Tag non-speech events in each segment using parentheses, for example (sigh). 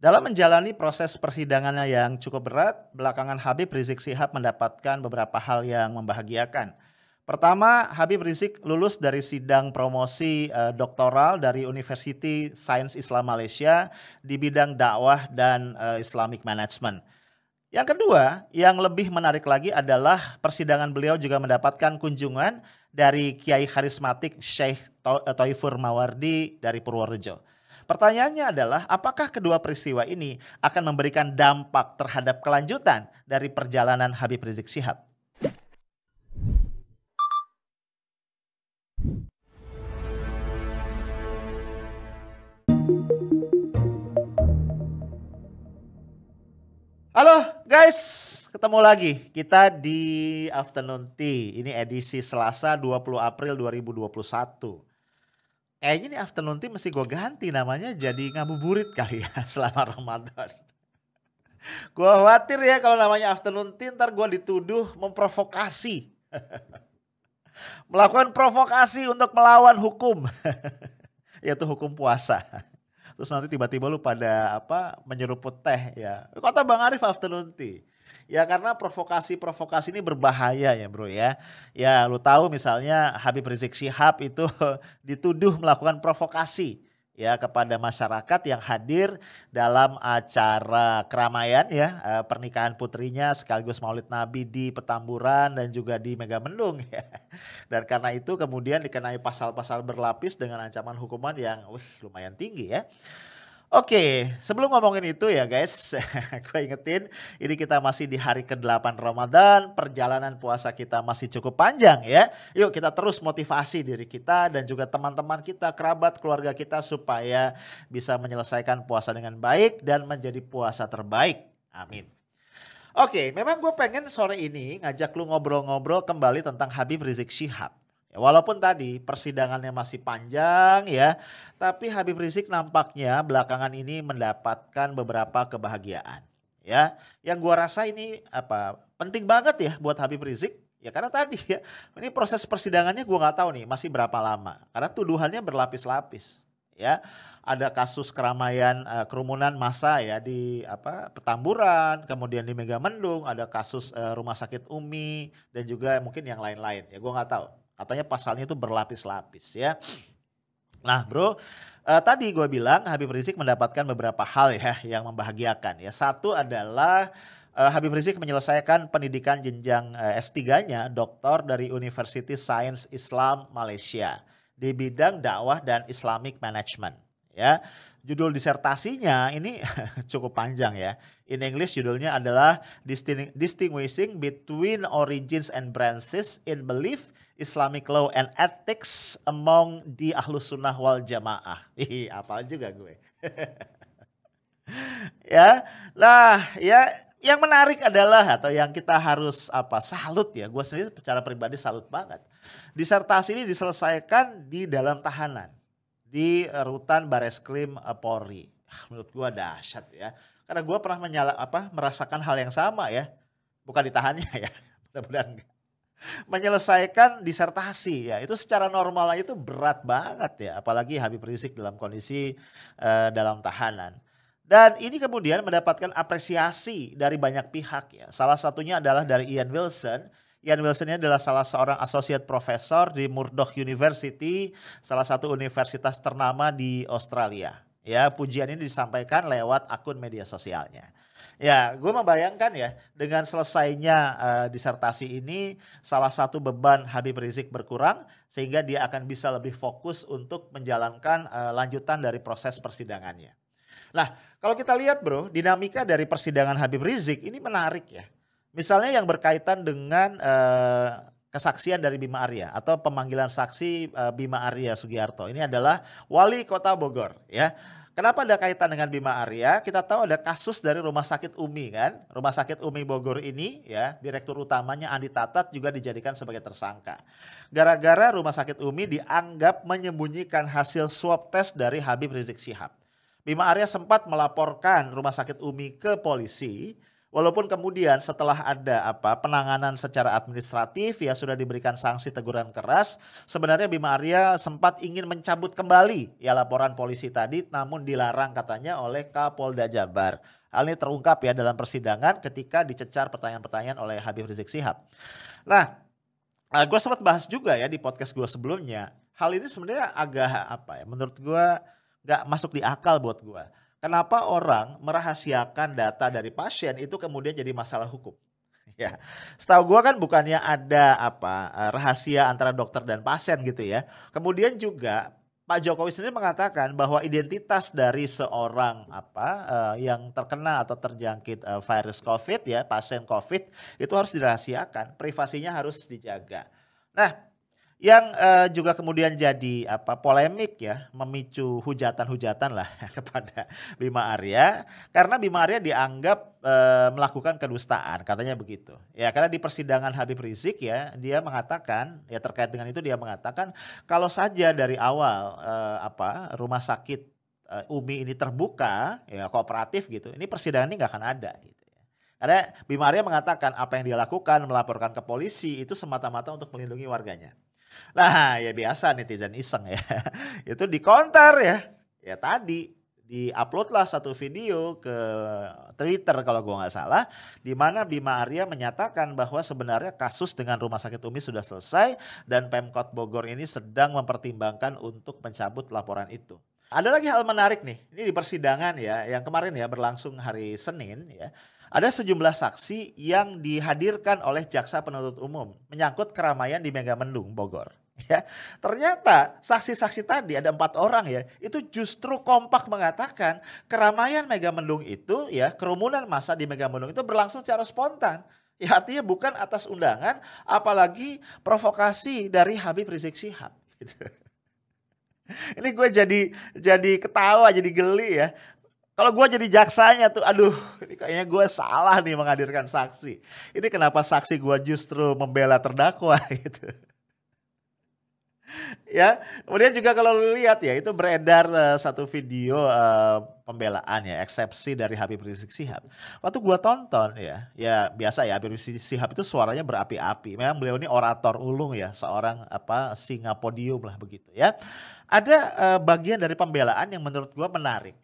Dalam menjalani proses persidangannya yang cukup berat, belakangan Habib Rizik Sihab mendapatkan beberapa hal yang membahagiakan. Pertama, Habib Rizik lulus dari sidang promosi uh, doktoral dari University Science Islam Malaysia di bidang dakwah dan uh, Islamic Management. Yang kedua, yang lebih menarik lagi adalah persidangan beliau juga mendapatkan kunjungan dari Kiai Karismatik Syekh Toifur Mawardi dari Purworejo. Pertanyaannya adalah apakah kedua peristiwa ini akan memberikan dampak terhadap kelanjutan dari perjalanan Habib Rizik Syihab? Halo guys, ketemu lagi kita di Afternoon Tea. Ini edisi Selasa 20 April 2021. Kayaknya nih afternoon tea mesti gue ganti namanya jadi ngabuburit kali ya (laughs) selama Ramadan. gue khawatir ya kalau namanya afternoon tea ntar gue dituduh memprovokasi. (laughs) Melakukan provokasi untuk melawan hukum. (laughs) Yaitu hukum puasa. Terus nanti tiba-tiba lu pada apa menyeruput teh ya. Kata Bang Arif afternoon tea. Ya karena provokasi-provokasi ini berbahaya ya bro ya. Ya lu tahu misalnya Habib Rizik Syihab itu (laughs) dituduh melakukan provokasi ya kepada masyarakat yang hadir dalam acara keramaian ya eh, pernikahan putrinya sekaligus Maulid Nabi di Petamburan dan juga di Megamendung (laughs) ya. Dan karena itu kemudian dikenai pasal-pasal berlapis dengan ancaman hukuman yang wih, lumayan tinggi ya. Oke, sebelum ngomongin itu ya guys, (laughs) gue ingetin ini kita masih di hari ke-8 Ramadan, perjalanan puasa kita masih cukup panjang ya. Yuk kita terus motivasi diri kita dan juga teman-teman kita, kerabat, keluarga kita supaya bisa menyelesaikan puasa dengan baik dan menjadi puasa terbaik. Amin. Oke, memang gue pengen sore ini ngajak lu ngobrol-ngobrol kembali tentang Habib Rizik Syihab. Ya, walaupun tadi persidangannya masih panjang ya, tapi Habib Rizik nampaknya belakangan ini mendapatkan beberapa kebahagiaan. Ya, yang gua rasa ini apa penting banget ya buat Habib Rizik. Ya karena tadi ya, ini proses persidangannya gua nggak tahu nih masih berapa lama. Karena tuduhannya berlapis-lapis. Ya, ada kasus keramaian uh, kerumunan massa ya di apa Petamburan, kemudian di Megamendung, ada kasus uh, rumah sakit Umi dan juga mungkin yang lain-lain. Ya gua nggak tahu. Katanya pasalnya itu berlapis-lapis ya. Nah bro, uh, tadi gue bilang Habib Rizik mendapatkan beberapa hal ya yang membahagiakan. Ya satu adalah uh, Habib Rizik menyelesaikan pendidikan jenjang uh, eh, S3-nya doktor dari University Science Islam Malaysia di bidang dakwah dan Islamic Management. Ya, judul disertasinya ini (laughs) cukup panjang ya. In English judulnya adalah Distinguishing Between Origins and Branches in Belief Islamic Law and Ethics among the Ahlus Sunnah wal Jamaah. (laughs) Ih, apa juga gue. (laughs) ya, lah ya yang menarik adalah atau yang kita harus apa salut ya, gue sendiri secara pribadi salut banget. Disertasi ini diselesaikan di dalam tahanan di rutan Bareskrim eh, Polri. Ah, menurut gue dahsyat ya, karena gue pernah menyala apa merasakan hal yang sama ya, bukan ditahannya (laughs) ya, mudah-mudahan menyelesaikan disertasi ya. Itu secara normal itu berat banget ya. Apalagi Habib Rizik dalam kondisi uh, dalam tahanan. Dan ini kemudian mendapatkan apresiasi dari banyak pihak ya. Salah satunya adalah dari Ian Wilson Ian Wilson ini adalah salah seorang associate professor di Murdoch University salah satu universitas ternama di Australia ya pujian ini disampaikan lewat akun media sosialnya Ya, gue membayangkan ya dengan selesainya uh, disertasi ini salah satu beban Habib Rizik berkurang sehingga dia akan bisa lebih fokus untuk menjalankan uh, lanjutan dari proses persidangannya. Nah, kalau kita lihat bro, dinamika dari persidangan Habib Rizik ini menarik ya. Misalnya yang berkaitan dengan uh, kesaksian dari Bima Arya atau pemanggilan saksi uh, Bima Arya Sugiarto. Ini adalah wali kota Bogor ya Kenapa ada kaitan dengan Bima Arya? Kita tahu ada kasus dari Rumah Sakit Umi kan. Rumah Sakit Umi Bogor ini ya, direktur utamanya Andi Tatat juga dijadikan sebagai tersangka. Gara-gara Rumah Sakit Umi dianggap menyembunyikan hasil swab test dari Habib Rizik Syihab. Bima Arya sempat melaporkan Rumah Sakit Umi ke polisi Walaupun kemudian setelah ada apa penanganan secara administratif ya sudah diberikan sanksi teguran keras, sebenarnya Bima Arya sempat ingin mencabut kembali ya laporan polisi tadi namun dilarang katanya oleh Kapolda Jabar. Hal ini terungkap ya dalam persidangan ketika dicecar pertanyaan-pertanyaan oleh Habib Rizik Sihab. Nah, eh, gue sempat bahas juga ya di podcast gue sebelumnya. Hal ini sebenarnya agak apa ya? Menurut gue nggak masuk di akal buat gue Kenapa orang merahasiakan data dari pasien itu kemudian jadi masalah hukum? (laughs) Ya, setahu gue kan bukannya ada apa eh, rahasia antara dokter dan pasien gitu ya. Kemudian juga Pak Jokowi sendiri mengatakan bahwa identitas dari seorang apa uh, yang terkena atau terjangkit uh, virus COVID ya, pasien COVID itu harus dirahasiakan, privasinya harus dijaga. Nah, yang uh, juga kemudian jadi apa polemik ya memicu hujatan-hujatan lah (laughs) kepada Bima Arya karena Bima Arya dianggap uh, melakukan kedustaan katanya begitu ya karena di persidangan Habib Rizik ya dia mengatakan ya terkait dengan itu dia mengatakan kalau saja dari awal uh, apa rumah sakit uh, Umi ini terbuka ya kooperatif gitu ini persidangan ini nggak akan ada gitu ya. karena Bima Arya mengatakan apa yang dia lakukan melaporkan ke polisi itu semata-mata untuk melindungi warganya. Nah ya biasa netizen iseng ya. (laughs) Itu di counter ya. Ya tadi di upload lah satu video ke Twitter kalau gue nggak salah, di mana Bima Arya menyatakan bahwa sebenarnya kasus dengan Rumah Sakit Umi sudah selesai dan Pemkot Bogor ini sedang mempertimbangkan untuk mencabut laporan itu. Ada lagi hal menarik nih, ini di persidangan ya, yang kemarin ya berlangsung hari Senin ya ada sejumlah saksi yang dihadirkan oleh jaksa penuntut umum menyangkut keramaian di Megamendung, Bogor. (laughs) Ya, ternyata saksi-saksi tadi ada empat orang ya, itu justru kompak mengatakan keramaian Megamendung itu ya kerumunan massa di Megamendung itu berlangsung secara spontan. Ya artinya bukan atas undangan, apalagi provokasi dari Habib Rizik Syihab. (laughs) Ini gue jadi jadi ketawa, jadi geli ya. Kalau gue jadi jaksanya tuh, aduh, ini kayaknya gue salah nih menghadirkan saksi. Ini kenapa saksi gue justru membela terdakwa (laughs) gitu. ya, kemudian juga kalau lu lihat ya, itu beredar uh, satu video uh, pembelaan ya, eksepsi dari Habib Rizik Sihab. Waktu gue tonton ya, ya biasa ya Habib Rizik Sihab itu suaranya berapi-api. Memang beliau ini orator ulung ya, seorang apa singa podium lah begitu ya. Ada uh, bagian dari pembelaan yang menurut gue menarik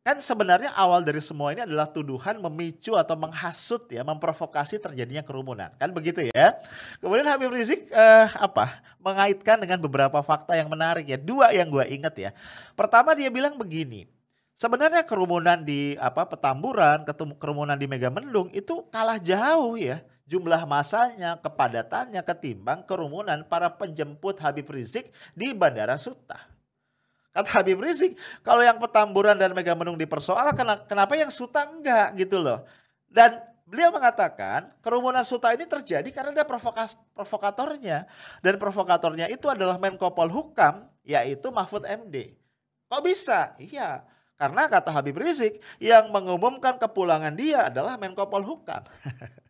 Kan sebenarnya awal dari semua ini adalah tuduhan memicu atau menghasut ya, memprovokasi terjadinya kerumunan. Kan begitu ya. Kemudian Habib Rizik eh, apa? mengaitkan dengan beberapa fakta yang menarik ya. Dua yang gue inget ya. Pertama dia bilang begini. Sebenarnya kerumunan di apa Petamburan, kerumunan di Megamendung itu kalah jauh ya jumlah masanya, kepadatannya ketimbang kerumunan para penjemput Habib Rizik di Bandara Suta. Kata Habib Rizik, kalau yang Petamburan dan Megamendung dipersoalkan, kenapa yang Suta enggak gitu loh. Dan beliau mengatakan kerumunan Suta ini terjadi karena ada provokatornya. Dan provokatornya itu adalah Menko Polhukam, yaitu Mahfud MD. Kok bisa? Iya, karena kata Habib Rizik, yang mengumumkan kepulangan dia adalah Menko Polhukam. (laughs)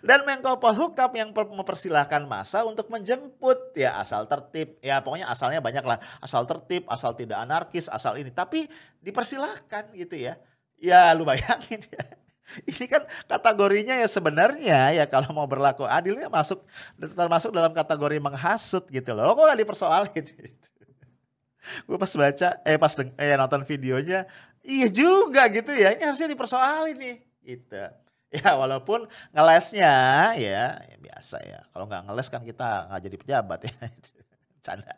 Dan Menko Polhukam yang mempersilahkan masa untuk menjemput. Ya asal tertib. Ya pokoknya asalnya banyak lah. Asal tertib asal tidak anarkis asal ini. Tapi dipersilahkan gitu ya. Ya lu bayangin ya. (laughs) Ini kan kategorinya ya sebenarnya ya kalau mau berlaku adilnya masuk termasuk dalam kategori menghasut gitu loh. Kok gak dipersoalin? (laughs) Gitu. gue pas baca eh pas eh, nonton videonya iya juga gitu ya. Ini harusnya dipersoalin nih. Gitu Ya walaupun ngelesnya ya, ya biasa ya. Kalau nggak ngeles kan kita nggak jadi pejabat ya. (laughs) Canda.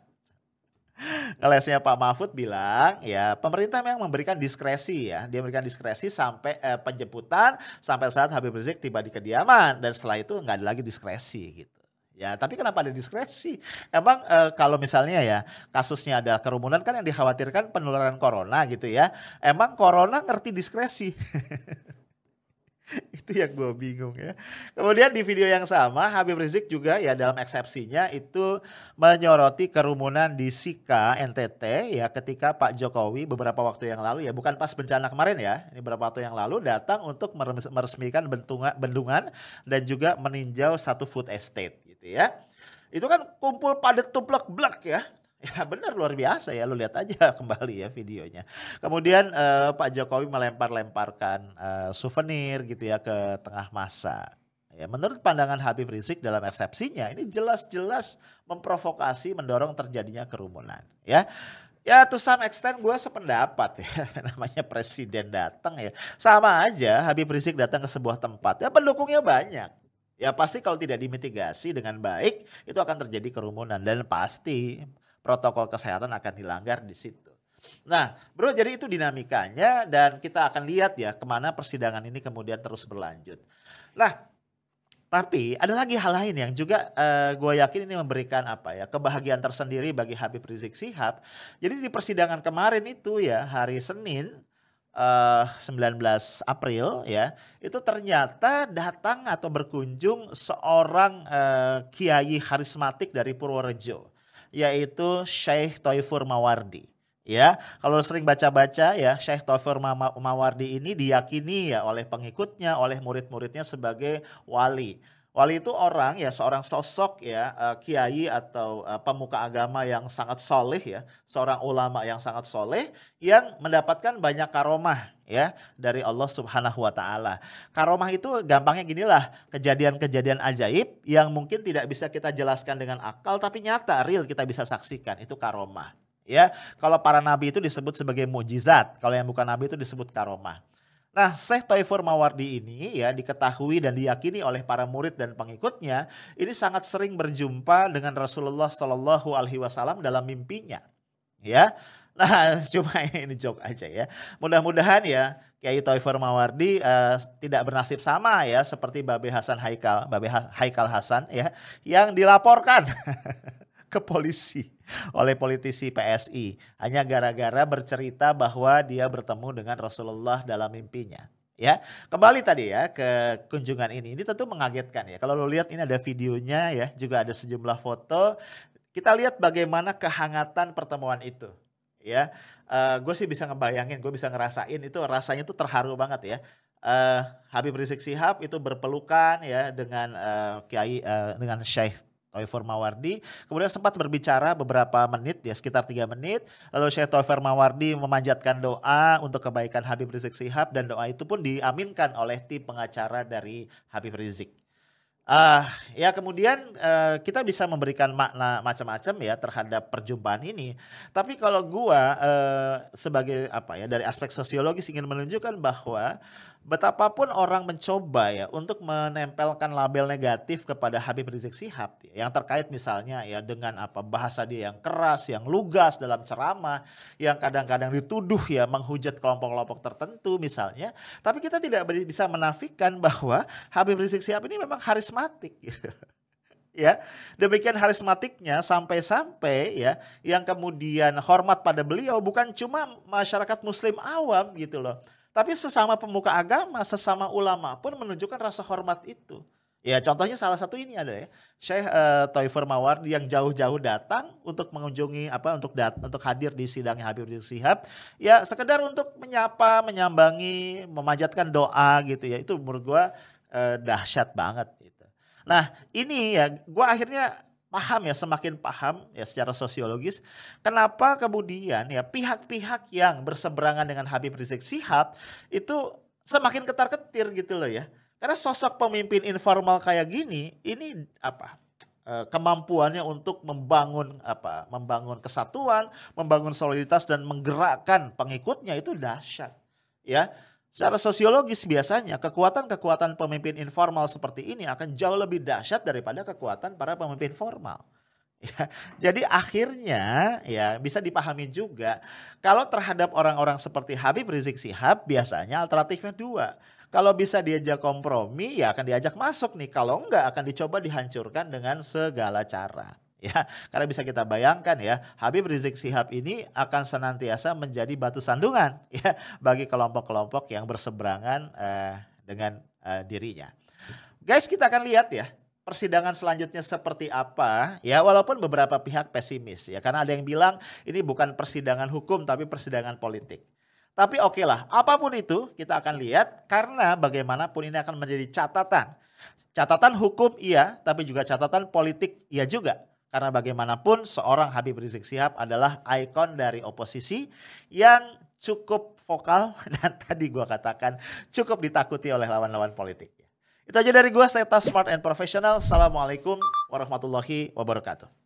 Ngelesnya Pak Mahfud bilang ya pemerintah memang memberikan diskresi ya. Dia memberikan diskresi sampai eh, penjemputan sampai saat Habib Rizik tiba di kediaman dan setelah itu nggak ada lagi diskresi gitu. Ya, tapi kenapa ada diskresi? Emang e, kalau misalnya ya kasusnya ada kerumunan kan yang dikhawatirkan penularan corona gitu ya. Emang corona ngerti diskresi. (laughs) (laughs) itu yang gue bingung ya. Kemudian di video yang sama Habib Rizik juga ya dalam eksepsinya itu menyoroti kerumunan di Sika NTT ya ketika Pak Jokowi beberapa waktu yang lalu ya bukan pas bencana kemarin ya ini beberapa waktu yang lalu datang untuk meresmikan bentungan, bendungan dan juga meninjau satu food estate gitu ya. Itu kan kumpul padat tuplek blek ya Ya benar luar biasa ya, lu lihat aja (laughs) kembali ya videonya. Kemudian uh, Pak Jokowi melempar-lemparkan uh, souvenir gitu ya ke tengah masa. Ya, menurut pandangan Habib Rizik dalam eksepsinya ini jelas-jelas memprovokasi mendorong terjadinya kerumunan ya. Ya to some extent gue sependapat ya (laughs) namanya presiden datang ya sama aja Habib Rizik datang ke sebuah tempat ya pendukungnya banyak ya pasti kalau tidak dimitigasi dengan baik itu akan terjadi kerumunan dan pasti protokol kesehatan akan dilanggar di situ. Nah, bro, jadi itu dinamikanya dan kita akan lihat ya ke mana persidangan ini kemudian terus berlanjut. Nah, tapi ada lagi hal lain yang juga uh, eh, gue yakin ini memberikan apa ya kebahagiaan tersendiri bagi Habib Rizik Sihab. Jadi di persidangan kemarin itu ya hari Senin uh, eh, 19 April ya itu ternyata datang atau berkunjung seorang uh, kiai karismatik dari Purworejo yaitu Syekh Toifur Mawardi. Ya, kalau sering baca-baca ya, Syekh Taufir Mawardi ini diyakini ya oleh pengikutnya, oleh murid-muridnya sebagai wali. Wali itu orang ya seorang sosok ya uh, kiai atau uh, pemuka agama yang sangat soleh ya, seorang ulama yang sangat soleh yang mendapatkan banyak karomah ya dari Allah Subhanahu wa taala. Karomah itu gampangnya ginilah, kejadian-kejadian ajaib yang mungkin tidak bisa kita jelaskan dengan akal tapi nyata, real kita bisa saksikan, itu karomah. Ya, kalau para nabi itu disebut sebagai mujizat, kalau yang bukan nabi itu disebut karomah. Nah, Syekh Taifur Mawardi ini ya diketahui dan diyakini oleh para murid dan pengikutnya ini sangat sering berjumpa dengan Rasulullah Shallallahu Alaihi Wasallam dalam mimpinya. Ya, nah (laughs) cuma ini joke aja ya. Mudah-mudahan ya Kiai Taifur Mawardi uh, tidak bernasib sama ya seperti Babe Hasan Haikal, Babe Haikal Hasan ya yang dilaporkan (laughs) ke polisi oleh politisi PSI hanya gara-gara bercerita bahwa dia bertemu dengan Rasulullah dalam mimpinya. Ya, kembali tadi ya ke kunjungan ini. Ini tentu mengagetkan ya. Kalau lo lihat ini ada videonya ya, juga ada sejumlah foto. Kita lihat bagaimana kehangatan pertemuan itu. Ya, uh, gue sih bisa ngebayangin, gue bisa ngerasain itu rasanya tuh terharu banget ya. Uh, Habib Rizik Sihab itu berpelukan ya dengan uh, Kiai uh, dengan Syekh Toifer Mawardi. Kemudian sempat berbicara beberapa menit ya sekitar tiga menit. Lalu Syekh Toifer Mawardi memanjatkan doa untuk kebaikan Habib Rizik Sihab dan doa itu pun diaminkan oleh tim pengacara dari Habib Rizik. Uh, ya kemudian uh, kita bisa memberikan makna macam-macam ya terhadap perjumpaan ini. Tapi kalau gua uh, sebagai apa ya dari aspek sosiologis ingin menunjukkan bahwa betapapun orang mencoba ya untuk menempelkan label negatif kepada Habib Rizik Sihab ya, yang terkait misalnya ya dengan apa bahasa dia yang keras, yang lugas dalam ceramah, yang kadang-kadang dituduh ya menghujat kelompok-kelompok tertentu misalnya, tapi kita tidak bisa menafikan (laughs) bahwa Habib Rizik Sihab ini memang karismatik gitu (laughs) ya. Demikian karismatiknya sampai-sampai ya yang kemudian hormat pada beliau bukan cuma masyarakat muslim awam gitu loh. Tapi sesama pemuka agama, sesama ulama pun menunjukkan rasa hormat itu. Ya contohnya salah satu ini ada ya Syekh uh, Toifer Mawar yang jauh-jauh datang untuk mengunjungi apa untuk dat untuk hadir di sidangnya Habib Rizik Sihab ya sekedar untuk menyapa menyambangi memanjatkan doa gitu ya itu menurut gua uh, dahsyat banget gitu. Nah ini ya gua akhirnya paham ya semakin paham ya secara sosiologis kenapa kemudian ya pihak-pihak yang berseberangan dengan Habib Rizik Sihab itu semakin ketar-ketir gitu loh ya. Karena sosok pemimpin informal kayak gini ini apa? E, kemampuannya untuk membangun apa? membangun kesatuan, membangun soliditas dan menggerakkan pengikutnya itu dahsyat. Ya. Secara sosiologis biasanya kekuatan-kekuatan pemimpin informal seperti ini akan jauh lebih dahsyat daripada kekuatan para pemimpin formal. (laughs) Ya, jadi akhirnya ya bisa dipahami juga kalau terhadap orang-orang seperti Habib Rizik Sihab biasanya alternatifnya dua. Kalau bisa diajak kompromi ya akan diajak masuk nih. Kalau enggak akan dicoba dihancurkan dengan segala cara (laughs) ya karena bisa kita bayangkan ya Habib Rizik Sihab ini akan senantiasa menjadi batu sandungan (laughs) ya bagi kelompok-kelompok yang berseberangan eh, dengan eh, dirinya. Guys kita akan lihat ya persidangan selanjutnya seperti apa ya walaupun beberapa pihak pesimis ya karena ada yang bilang ini bukan persidangan hukum tapi persidangan politik. Tapi oke okay lah, apa pun itu kita akan lihat karena bagaimanapun ini akan menjadi catatan. Catatan hukum iya, tapi juga catatan politik iya juga Karena bagaimanapun seorang Habib Rizik Sihab adalah ikon dari oposisi yang cukup vokal (laughs) dan tadi gua katakan cukup ditakuti oleh lawan-lawan politik. Itu aja dari gua, stay smart and professional. Assalamualaikum warahmatullahi wabarakatuh.